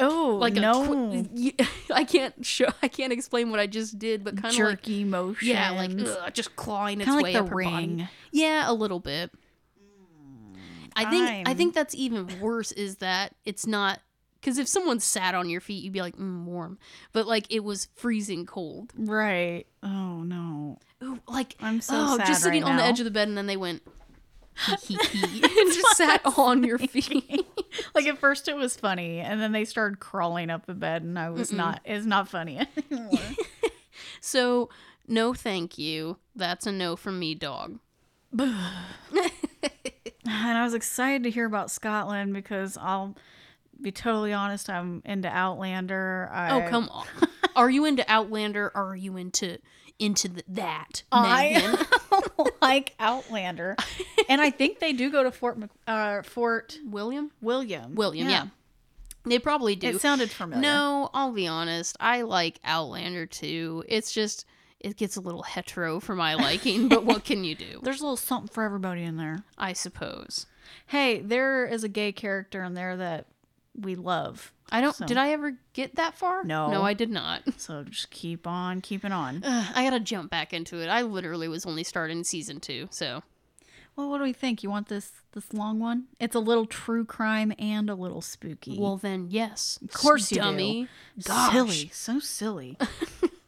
Oh, like a no. twi- I can't show, I can't explain what I just did, but kind of like jerky motion. yeah, like ugh, just clawing its kind of way like the up her body. Yeah, a little bit. I think I I'm- think that's even worse is that it's not because if someone sat on your feet, you'd be like mm, warm, but like it was freezing cold. Right. Oh no. Ooh, like I'm so oh, just sitting right on the edge of the bed, and then they went hee hee hee, and just sat on your feet. Like at first it was funny, and then they started crawling up the bed, and I was not. It's not funny anymore. So no, thank you. That's a no from me, dog. and I was excited to hear about Scotland because I'll be totally honest. I'm into Outlander. I, Oh come on, are you into Outlander? or Are you into into th- that? I like Outlander, and I think they do go to Fort Mc- uh, Fort William. William. William, yeah. They probably do. It sounded familiar. No, I'll be honest. I like Outlander too. It's just it gets a little hetero for my liking, but what can you do? there's a little something for everybody in there. I suppose. Hey, there is a gay character in there that we love. I don't So- did I ever get that far? No. No, I did not. So just keep on keeping on. I got to jump back into it. I literally was only starting season 2, so Well, what do we think? You want this this long one? It's a little true crime and a little spooky. Well, then, yes. Of course you do. dummy. Gosh. silly, so silly.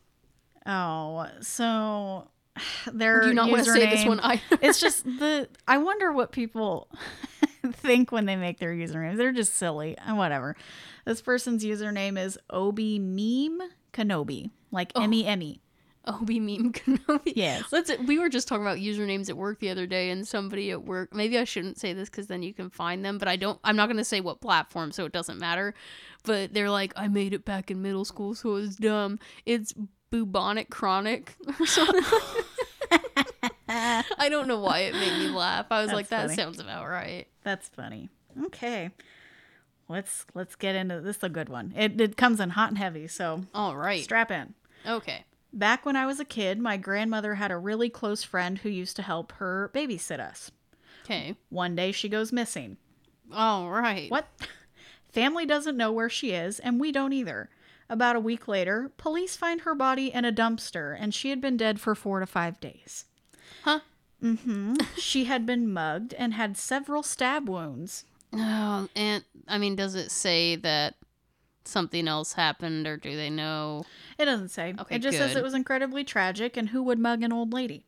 oh, so their Do not want to say this username- one either? it's just the I wonder what people think when they make their usernames. They're just silly. and Whatever. This person's username is Obi Meme Kenobi, like Oh. Emmy Emmy. Obi meme Kenobi. Yes. Let's. We were just talking about usernames at work the other day, and somebody at work. Maybe I shouldn't say this because then you can find them. But I don't. I'm not going to say what platform, so it doesn't matter. But they're like, I made it back in middle school, so it was dumb. It's bubonic chronic or something. I don't know why it made me laugh. I was That's like, that funny. sounds about right. That's funny. Okay. Let's let's get into this is a good one. It it comes in hot and heavy, so All right. strap in. Okay. Back when I was a kid, my grandmother had a really close friend who used to help her babysit us. Okay. One day she goes missing. All right. What? Family doesn't know where she is, and we don't either. About a week later, police find her body in a dumpster, and she had been dead for four to five days. Huh? Mm-hmm. she had been mugged and had several stab wounds. Oh, and I mean, does it say that something else happened, or do they know? It doesn't say. Okay, it just says it was incredibly tragic, and who would mug an old lady?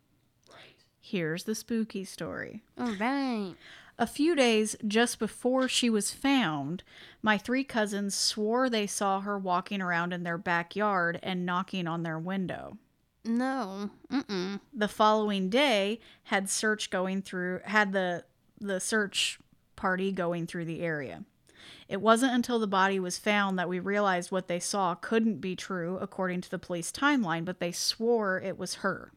Right. Here's the spooky story. All right. A few days just before she was found, my three cousins swore they saw her walking around in their backyard and knocking on their window. No. Mm-mm. The following day had search going through had the the search party going through the area. It wasn't until the body was found that we realized what they saw couldn't be true according to the police timeline, but they swore it was her.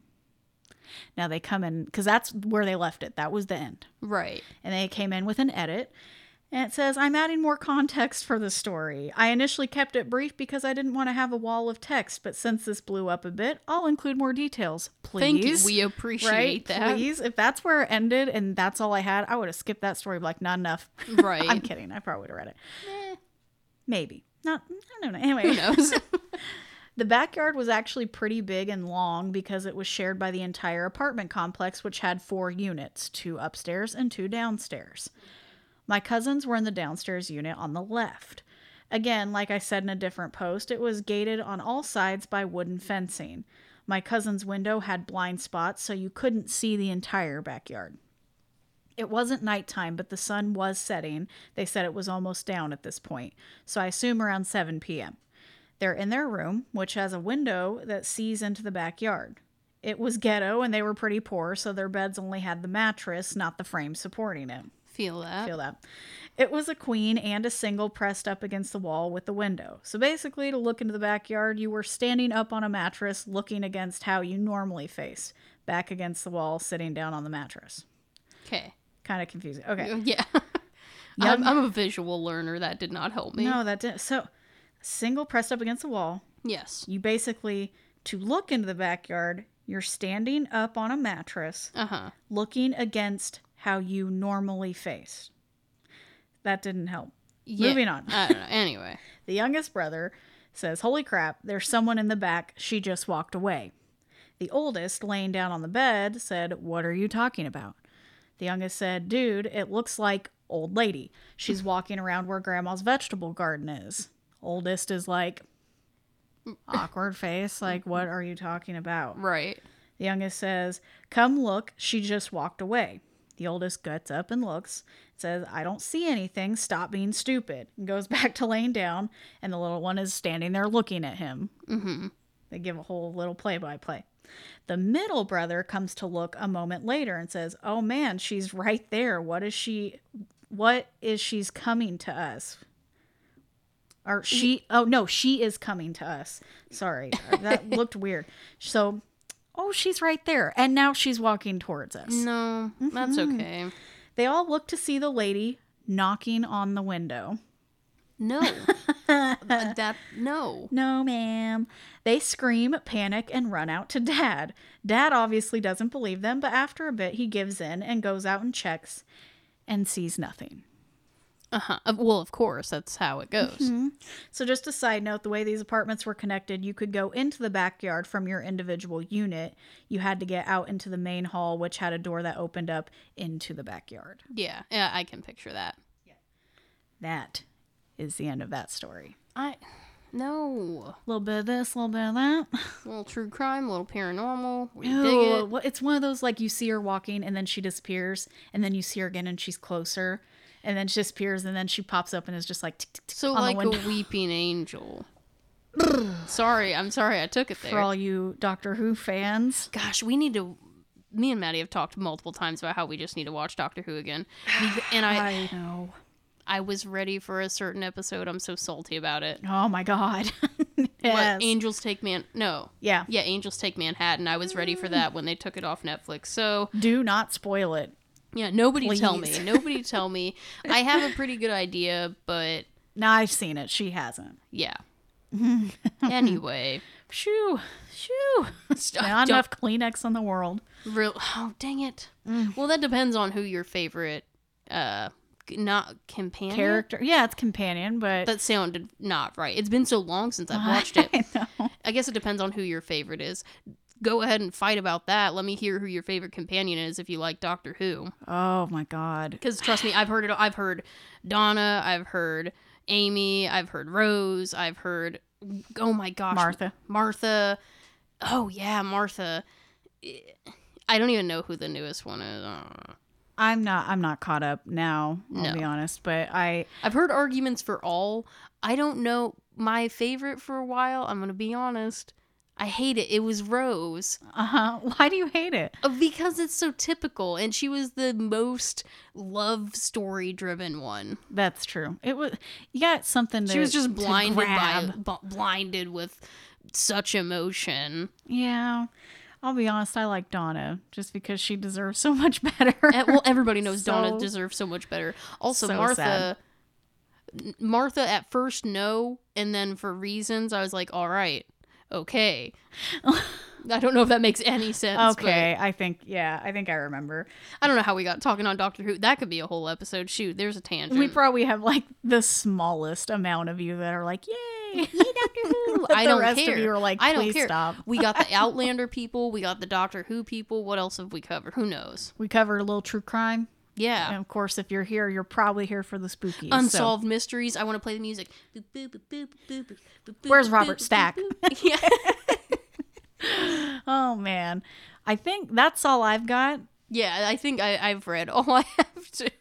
Now they come in because that's where they left it. That was the end. Right. and they came in with an edit. And it says, I'm adding more context for the story. I initially kept it brief because I didn't want to have a wall of text, but since this blew up a bit, I'll include more details. Please. Thank you. We appreciate right? that. Please. If that's where it ended and that's all I had, I would have skipped that story. Like, not enough. Right. I'm kidding. I probably would have read it. Eh, Maybe. Not, I don't know. Anyway. who knows? The backyard was actually pretty big and long because it was shared by the entire apartment complex, which had four units two upstairs and two downstairs. My cousins were in the downstairs unit on the left. Again, like I said in a different post, it was gated on all sides by wooden fencing. My cousin's window had blind spots, so you couldn't see the entire backyard. It wasn't nighttime, but the sun was setting. They said it was almost down at this point, so I assume around 7 p.m. They're in their room, which has a window that sees into the backyard. It was ghetto and they were pretty poor, so their beds only had the mattress, not the frame supporting it. Feel that. Feel that. It was a queen and a single pressed up against the wall with the window. So basically, to look into the backyard, you were standing up on a mattress looking against how you normally face, back against the wall, sitting down on the mattress. Okay. Kind of confusing. Okay. Yeah. I'm, I'm a visual learner. That did not help me. No, that didn't. So, single pressed up against the wall, Yes. you basically to look into the backyard you're standing up on a mattress Uh huh. looking against how you normally face that didn't help Yeah. Moving on. I don't know. Anyway. the youngest brother says holy crap there's someone in the back she just walked away the oldest laying down on the bed said what are you talking about the youngest said dude it looks like old lady she's walking around where grandma's vegetable garden is oldest is like awkward face like what are you talking about Right. The youngest says, Come look, she just walked away. The oldest gets up and looks, says, I don't see anything, stop being stupid, and goes back to laying down, and the little one is standing there looking at him. Mm-hmm. They give a whole little play by play. The middle brother comes to look a moment later and says, Oh man, she's right there. What is she? What is she's coming to us? Or she, oh no, she is coming to us. Sorry, that looked weird. So, oh, she's right there. And now she's walking towards us. No, that's Mm-hmm. okay. They all look to see the lady knocking on the window. No. That no. No, ma'am. They scream, panic, and run out to Dad. Dad obviously doesn't believe them, but after a bit, he gives in and goes out and checks and sees nothing. Uh-huh. Uh, Well, of course, that's how it goes. Mhm. So, just a side note the way these apartments were connected, you could go into the backyard from your individual unit. You had to get out into the main hall, which had a door that opened up into the backyard. Yeah, yeah, I can picture that. Yeah. That is the end of that story. I no. A little bit of this, a little bit of that. A little true crime, a little paranormal. We dig it. well, it's one of those like you see her walking and then she disappears, and then you see her again and she's closer, and then she disappears, and then she pops up and is just like tick, tick, tick So like a weeping angel. sorry, I'm sorry I took it For there. all you Doctor Who fans, Gosh, we need to. Me and Maddie have talked multiple times about how we just need to watch Doctor Who again. And I, I know. I was ready for a certain episode. I'm so salty about it. Oh my god. What, yes. Angels Take Man? No. yeah. Yeah, Angels Take Manhattan. I was ready for that when they took it off Netflix. So Do not spoil it. Yeah, nobody tell me. Nobody tell me. I have a pretty good idea, but No, I've seen it. She hasn't. yeah. anyway, Shoo. Shoo. Stop- Not don't- enough Kleenex in the world. Real. Oh, dang it. Mm. Well, that depends on who your favorite, uh, not companion. Character. Yeah, it's companion, but That sounded not right. It's been so long since I've watched it. I know. I guess it depends on who your favorite is. Go ahead and fight about that. Let me hear who your favorite companion is if you like Doctor Who. Oh my god. Because trust me, I've heard it. I've heard Donna. I've heard Amy. I've heard Rose. I've heard. Oh my gosh, Martha. Martha. Oh yeah, Martha. I don't even know who the newest one is. Uh, I'm not I'm not caught up now, I'll No. be honest, but I I've heard arguments for all. I don't know my favorite for a while. I'm gonna be honest. I hate it. It was Rose uh-huh. Why do you hate it? Uh, because it's so typical, and she was the most love story driven one. That's true. It was you got something to She was just blinded by b- blinded with such emotion. Yeah. I'll be honest, I like Donna just because she deserves so much better. And, well, everybody knows Donna deserves so much better. Also, so Martha. sad. Martha at first no, and then for reasons I was like, all right, okay. I don't know if that makes any sense. okay, I think yeah, I think I remember. I don't know how we got talking on Doctor Who. That could be a whole episode. Shoot, there's a tangent. We probably have like the smallest amount of you that are like, "Yay, Doctor Who!" I the don't rest care. of you are like, I don't "Please care. stop." We got the Outlander people. We got the Doctor Who people. What else have we covered? Who knows? We covered a little true crime, Yeah. and of course, if you're here, you're probably here for the spooky. Unsolved mysteries. I want to play the music. Where's Robert Stack? Yeah. oh man, I think that's all I've got. Yeah, I think I, I've read all I have to.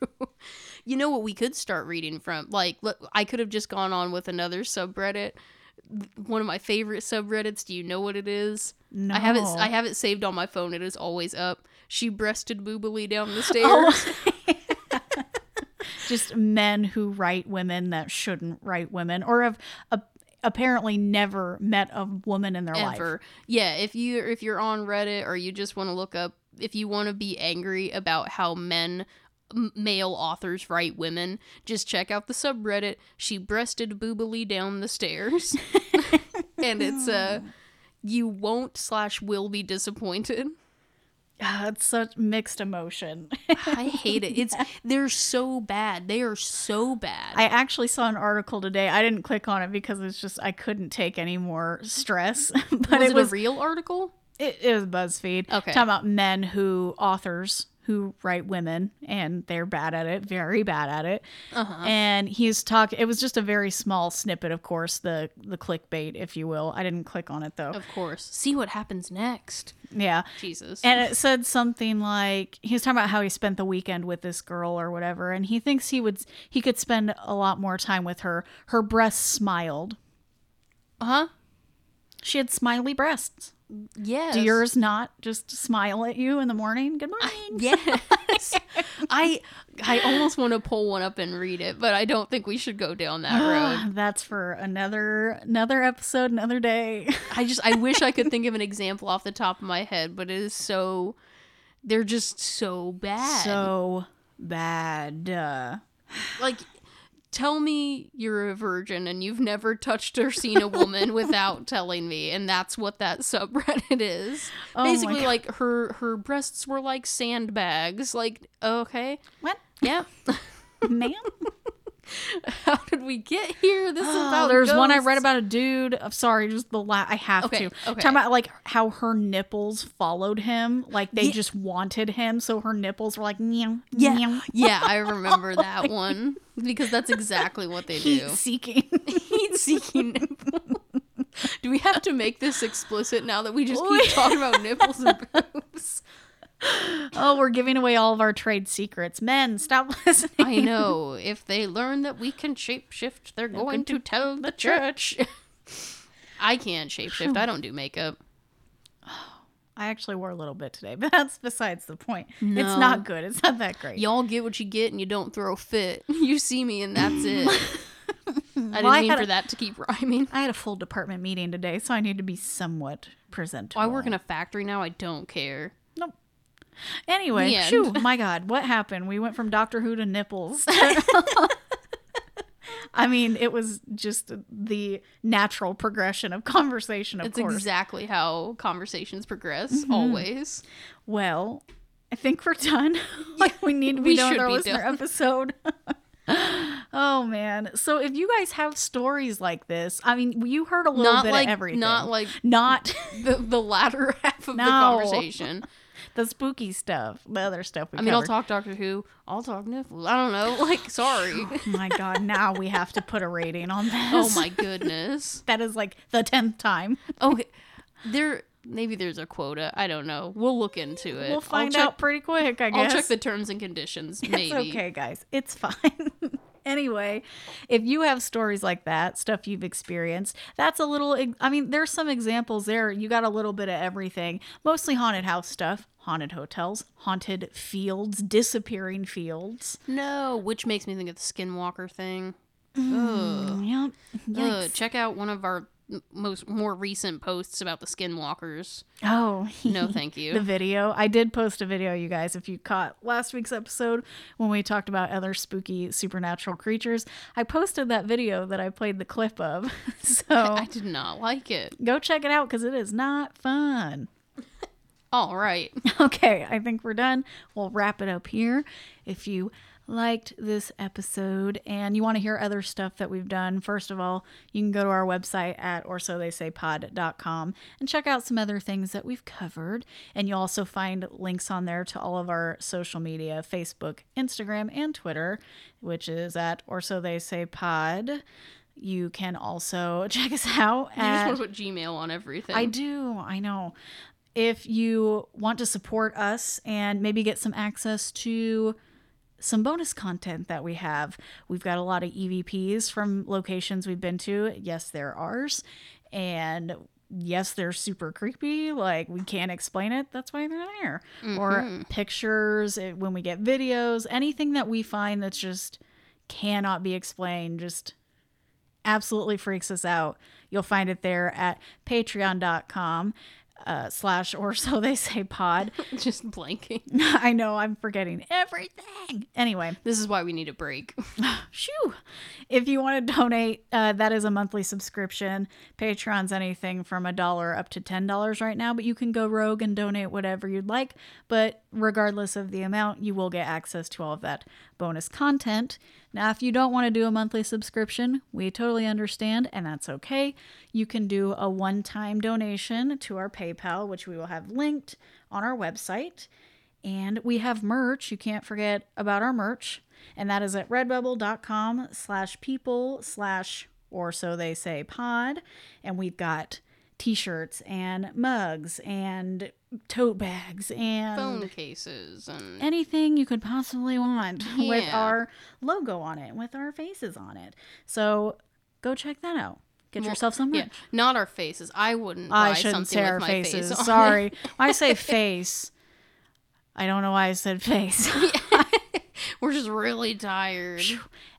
You know what we could start reading from? Like, look, I could have just gone on with another subreddit. One of my favorite subreddits. Do you know what it is? No, I have it. I have it saved on my phone. It is always up. She breasted boobily down the stairs. Oh. just men who write women that shouldn't write women, or have a, apparently never met a woman in their life. Yeah, if you if you're on Reddit or you just want to look up if you want to be angry about how men male authors write women, just check out the subreddit she breasted boobily down the stairs. and it's uh you won't slash will be disappointed. Ah, it's such mixed emotion. I hate it. It's they're so bad. They are so bad. I actually saw an article today. I didn't click on it because it's just I couldn't take any more stress. but was it it, was a real article? it, it was BuzzFeed. Okay. talking about men who authors who write women and they're bad at it, very bad at it. Uh-huh. And he's talking. It was just a very small snippet, of course, the the clickbait, if you will. I didn't click on it though. Of course. See what happens next. Yeah. Jesus. And it said something like he was talking about how he spent the weekend with this girl or whatever, and he thinks he would he could spend a lot more time with her. Her breasts smiled. Uh huh? She had smiley breasts. Yes. Do yours not just smile at you in the morning? Good morning. Yes. I I almost want to pull one up and read it, but I don't think we should go down that road. That's for another another episode, another day. I just I wish I could think of an example off the top of my head, but it is so they're just so bad. so bad. Uh, like tell me you're a virgin and you've never touched or seen a woman without telling me and that's what that subreddit is. Oh basically like her her breasts were like sandbags like okay. What, yeah. Ma'am? How did we get here? This is about there's one I read about a dude. I'm sorry, just the last. I have Okay, to okay. talking about like how her nipples followed him, like they Yeah. just wanted him, so her nipples were like meow, Yeah, meow, yeah, I remember that one because that's exactly what they do. heat seeking. Heat seeking nipple. Do we have to make this explicit now that we just keep talking about nipples and boobs? Oh, we're giving away all of our trade secrets. Men, stop listening. I know. If they learn that we can shapeshift, they're going to tell the church. I can't shapeshift. I don't do makeup. I actually wore a little bit today, but that's besides the point. It's not good. It's not that great. Y'all get what you get and you don't throw fit. You see me and that's it. I didn't Well, mean had for a- that to keep rhyming. I had a full department meeting today, so I need to be somewhat presentable. I work in a factory now. I don't care. Anyway, phew, my God, what happened? We went from Doctor Who to nipples. I mean, it was just the natural progression of conversation, of It's course. exactly how conversations progress, Mm-hmm. always. well, I think we're done. like we need to be we done with our listener done. episode. oh man. So if you guys have stories like this, I mean, you heard a little Not bit like of everything. not like not the, the latter half of the conversation. The spooky stuff, the other stuff I mean, I'll talk Doctor Who. I'll talk nipples. I don't know. Like, sorry. Oh my god, now we have to put a rating on this. oh my goodness. That is like the tenth time. Okay, there. Maybe there's a quota. I don't know. We'll look into it. We'll find check- out pretty quick, I guess. I'll check the terms and conditions. Maybe. It's okay, guys. It's fine. Anyway, if you have stories like that, stuff you've experienced, that's a little. I mean, there's some examples there. You got a little bit of everything. Mostly haunted house stuff, haunted hotels, haunted fields, disappearing fields. No, which makes me think of the Skinwalker thing. Mm, Yep. Ugh, check out one of our most more recent posts about the Skinwalkers. Oh, No, thank you. the video. I did post a video, you guys, if you caught last week's episode when we talked about other spooky supernatural creatures. I posted that video that I played the clip of. so I did not like it. go check it out because it is not fun. All right. Okay, I think we're done. We'll wrap it up here. If you liked this episode and you want to hear other stuff that we've done, first of all, you can go to our website at or so they say pod.com and check out some other things that we've covered. And you'll also find links on there to all of our social media Facebook, Instagram, and Twitter, which is at or so they say pod. You can also check us out You at just want to put Gmail on everything. I do. I know. If you want to support us and maybe get some access to some bonus content that we have, we've got a lot of EVPs from locations we've been to. Yes, they're ours. And yes, they're super creepy. Like, we can't explain it. That's why they're there. Or pictures eh, when we get videos, anything that we find that's just cannot be explained, just absolutely freaks us out. You'll find it there at patreon.com uh, slash or so they say pod. just blanking. I know I'm forgetting everything. Anyway, This is why we need a break. shoo. If you want to donate, uh, that is a monthly subscription. Patreon's anything from a dollar up to $10 right now, but you can go rogue and donate whatever you'd like. But regardless of the amount, you will get access to all of that bonus content. Now, if you don't want to do a monthly subscription, we totally understand, and that's okay. You can do a one time donation to our PayPal, which we will have linked on our website. And we have merch. You can't forget about our merch. And that is at redbubble.com slash people slash or so they say pod. And we've got t-shirts and mugs and tote bags and Phone cases and anything you could possibly want with our logo on it, with our faces on it. So go check that out. Get Well, yourself some merch. yeah, not our faces. I wouldn't buy I shouldn't something say with our faces. face. Sorry. I say face, I don't know why I said face. We're just really tired.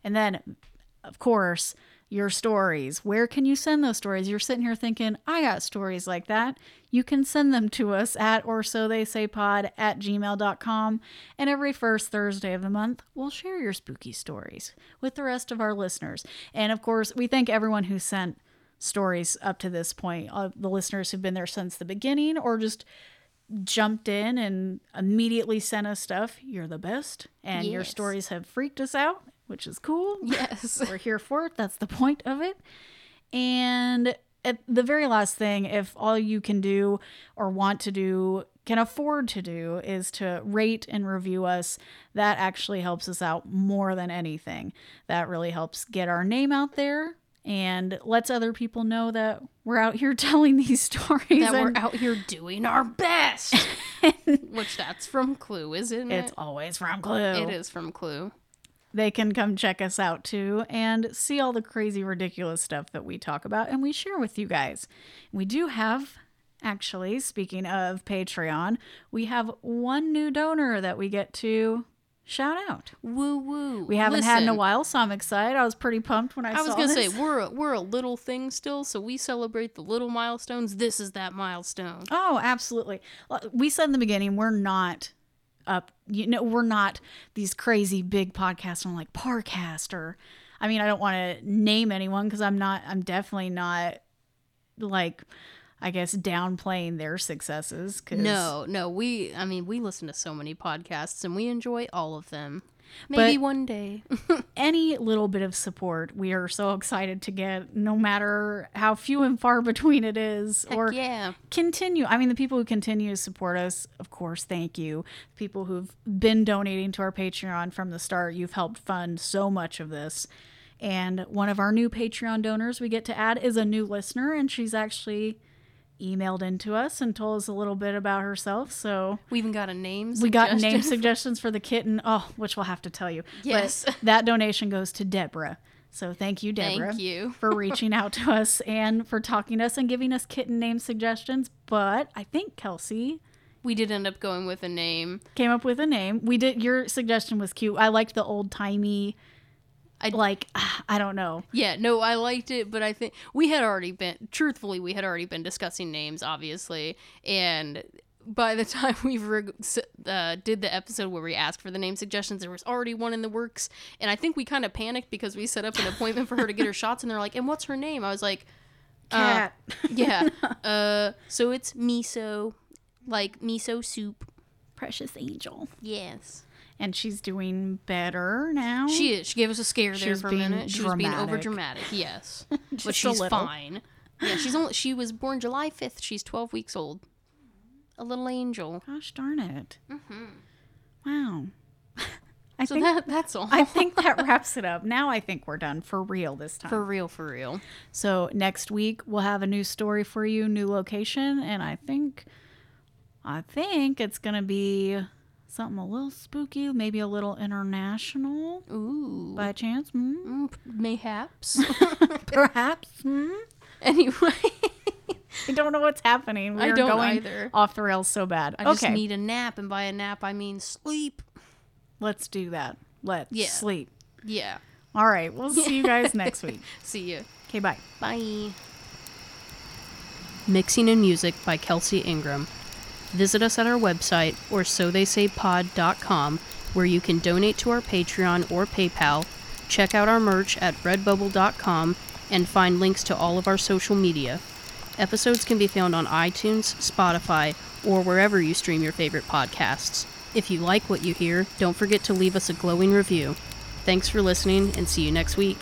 and then, of course, your stories. Where can you send those stories? You're sitting here thinking, I got stories like that. You can send them to us at or so they say pod at gmail.com. And every first Thursday of the month, we'll share your spooky stories with the rest of our listeners. And of course, we thank everyone who sent stories up to this point, uh, the listeners who've been there since the beginning or just jumped in and immediately sent us stuff. You're the best. And your stories have freaked us out which is cool. Yes. We're here for it. That's the point of it. And at the very last thing, if all you can do or want to do, can afford to do, is to rate and review us, that actually helps us out more than anything. That really helps get our name out there and lets other people know that we're out here telling these stories. that we're out here doing our best. Which that's from Clue, isn't it's it? It's always from Clue. It is from Clue. They can come check us out too and see all the crazy, ridiculous stuff that we talk about and we share with you guys. We do have, actually, speaking of Patreon, we have one new donor that we get to shout out. Woo woo. We haven't had in a while, so I'm excited. I was pretty pumped when I, I was gonna this. say we're a, we're a little thing still, so we celebrate the little milestones. This is that milestone. Oh, absolutely. We said in the beginning we're not up. You know, we're not these crazy big podcasts on like Parcast or. I mean, I don't want to name anyone because I'm not. I'm definitely not like. I guess downplaying their successes. Cause No, no, we. I mean, we listen to so many podcasts and we enjoy all of them. Maybe But- one day. any little bit of support, we are so excited to get, no matter how few and far between it is, or yeah. continue. I mean, the people who continue to support us, of course, thank you. People who've been donating to our Patreon from the start, you've helped fund so much of this. And one of our new Patreon donors we get to add is a new listener, and she's actually emailed into us and told us a little bit about herself. So We even got a name. we got name suggestions for the kitten. Oh, which we'll have to tell you. Yes. But that donation goes to Deborah. So thank you, Deborah Thank you. for reaching out to us and for talking to us and giving us kitten name suggestions. But I think Kelsey We did end up going with a name. came up with a name. We did. Your suggestion was cute. I liked the old timey. I- like I don't know. Yeah, no, I liked it, but I think we had already been, truthfully, we had already been discussing names, obviously, and by the time we reg- uh, did the episode where we asked for the name suggestions, there was already one in the works, and I think we kind of panicked because we set up an appointment for her to get her shots, and they're like, "And what's her name?" I was like, uh, Cat. "Yeah, uh, so it's miso, like miso soup." Precious angel. Yes, And she's doing better now. she is. She gave us a scare She there for a minute. She was being over dramatic. Yes, but she's fine. Yeah, she's only she was born July fifth. She's twelve weeks old. A little angel. Gosh darn it. Mm-hmm. Wow. I So think that that's all. I think that wraps it up. Now I think we're done for real this time. for real, for real. so next week we'll have a new story for you, new location, and I think I think it's gonna be something a little spooky, maybe a little international Ooh, by chance. Hmm? Mm, mayhaps. Perhaps. Hmm? anyway, I don't know what's happening. I We're don't going either. off the rails so bad. I just need a nap, and by a nap I mean sleep. let's do that. Let's Yeah. sleep. Yeah. All right, we'll see you guys next week. See you. Okay, bye. Bye. Mixing and Music by Kelsey Ingram. Visit us at our website or so they say pod.com where you can donate to our Patreon or PayPal, check out our merch at redbubble.com, and find links to all of our social media. Episodes can be found on iTunes, Spotify, or wherever you stream your favorite podcasts. If you like what you hear, don't forget to leave us a glowing review. Thanks for listening and see you next week.